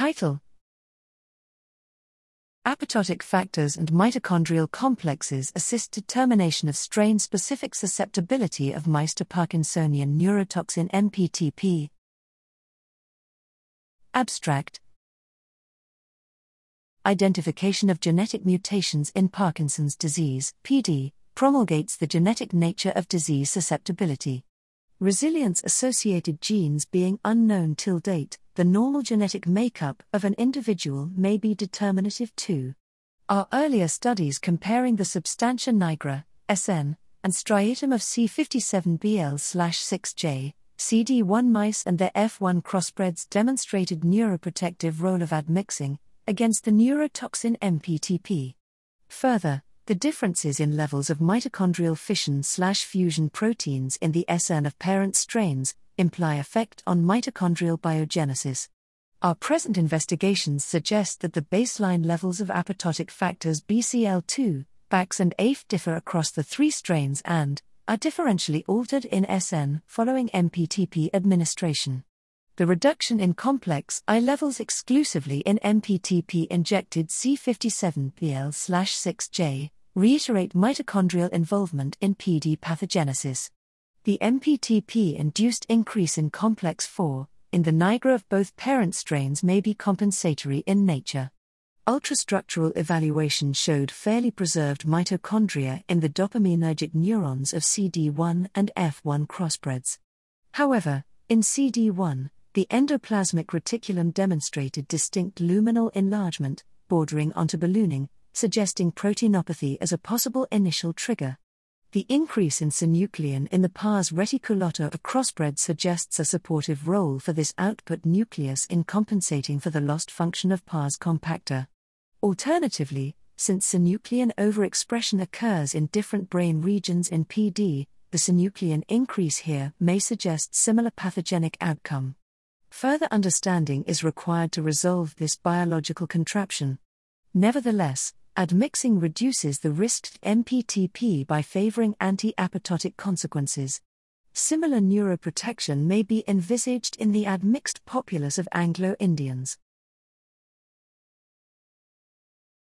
Title Apoptotic factors and mitochondrial complexes assist determination of strain specific susceptibility of mice to Parkinsonian neurotoxin MPTP. Abstract Identification of genetic mutations in Parkinson's disease, PD, promulgates the genetic nature of disease susceptibility. Resilience associated genes being unknown till date, the normal genetic makeup of an individual may be determinative too. Our earlier studies comparing the substantia nigra, SN, and striatum of C57BL 6J, CD1 mice and their F1 crossbreds demonstrated neuroprotective role of admixing against the neurotoxin MPTP. Further, the differences in levels of mitochondrial fission slash fusion proteins in the SN of parent strains imply effect on mitochondrial biogenesis. Our present investigations suggest that the baseline levels of apoptotic factors BCL2, BAX, and AIF differ across the three strains and are differentially altered in SN following MPTP administration the reduction in complex I levels exclusively in MPTP injected C57BL 6J reiterate mitochondrial involvement in PD pathogenesis. The MPTP induced increase in complex 4 in the nigra of both parent strains may be compensatory in nature. Ultrastructural evaluation showed fairly preserved mitochondria in the dopaminergic neurons of CD1 and F1 crossbreds. However, in CD1, the endoplasmic reticulum demonstrated distinct luminal enlargement, bordering onto ballooning, suggesting proteinopathy as a possible initial trigger. The increase in synuclein in the pars reticulata of crossbred suggests a supportive role for this output nucleus in compensating for the lost function of pars compacta. Alternatively, since synuclein overexpression occurs in different brain regions in PD, the synuclein increase here may suggest similar pathogenic outcome. Further understanding is required to resolve this biological contraption. Nevertheless, admixing reduces the risked MPTP by favoring anti apoptotic consequences. Similar neuroprotection may be envisaged in the admixed populace of Anglo Indians.